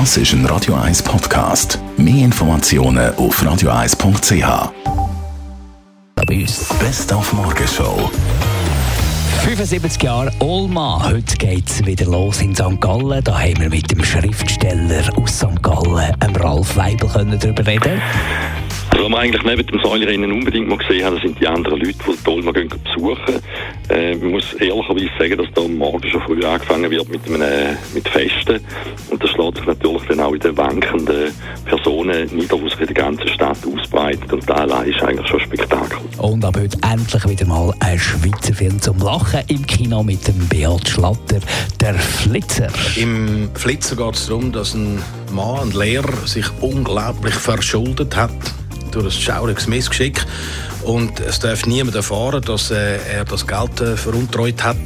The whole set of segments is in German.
Das ist ein Radio 1 Podcast. Mehr Informationen auf radio1.ch. Bei uns. Best auf Morgenshow. 75 Jahre Olma. Heute geht es wieder los in St. Gallen. Da haben wir mit dem Schriftsteller aus St. Gallen, ähm, Ralf Weibel, können darüber reden was wir eigentlich neben dem Säulerennen unbedingt mal gesehen haben, sind die anderen Leute, die die Olma gehen besuchen. Muss ehrlicherweise sagen, dass da morgen schon früh angefangen wird mit, einem, mit Festen. Und das schlägt sich natürlich dann auch in den wankenden Personen nieder, die sich in der ganzen Stadt ausbreitet. Und da allein ist eigentlich schon ein Spektakel. Und ab heute endlich wieder mal ein Schweizer Film zum Lachen im Kino mit dem Beat Schlatter, der Flitzer. Im Flitzer geht es darum, dass ein Mann, ein Lehrer, sich unglaublich verschuldet hat durch ein schauriges Missgeschick. Und es darf niemand erfahren, dass äh, er das Geld äh, veruntreut hat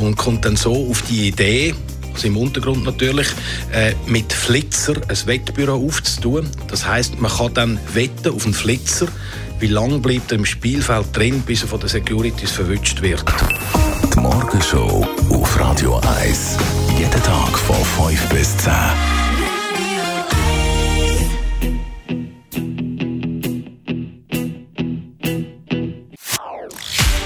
und kommt dann so auf die Idee, also im Untergrund natürlich, äh, mit Flitzer ein Wettbüro aufzutun. Das heißt, man kann dann wetten auf einen Flitzer, wie lange bleibt er im Spielfeld drin, bis er von den Securities verwünscht wird. Die Morgenshow auf Radio 1. Jeden Tag von 5 bis 10.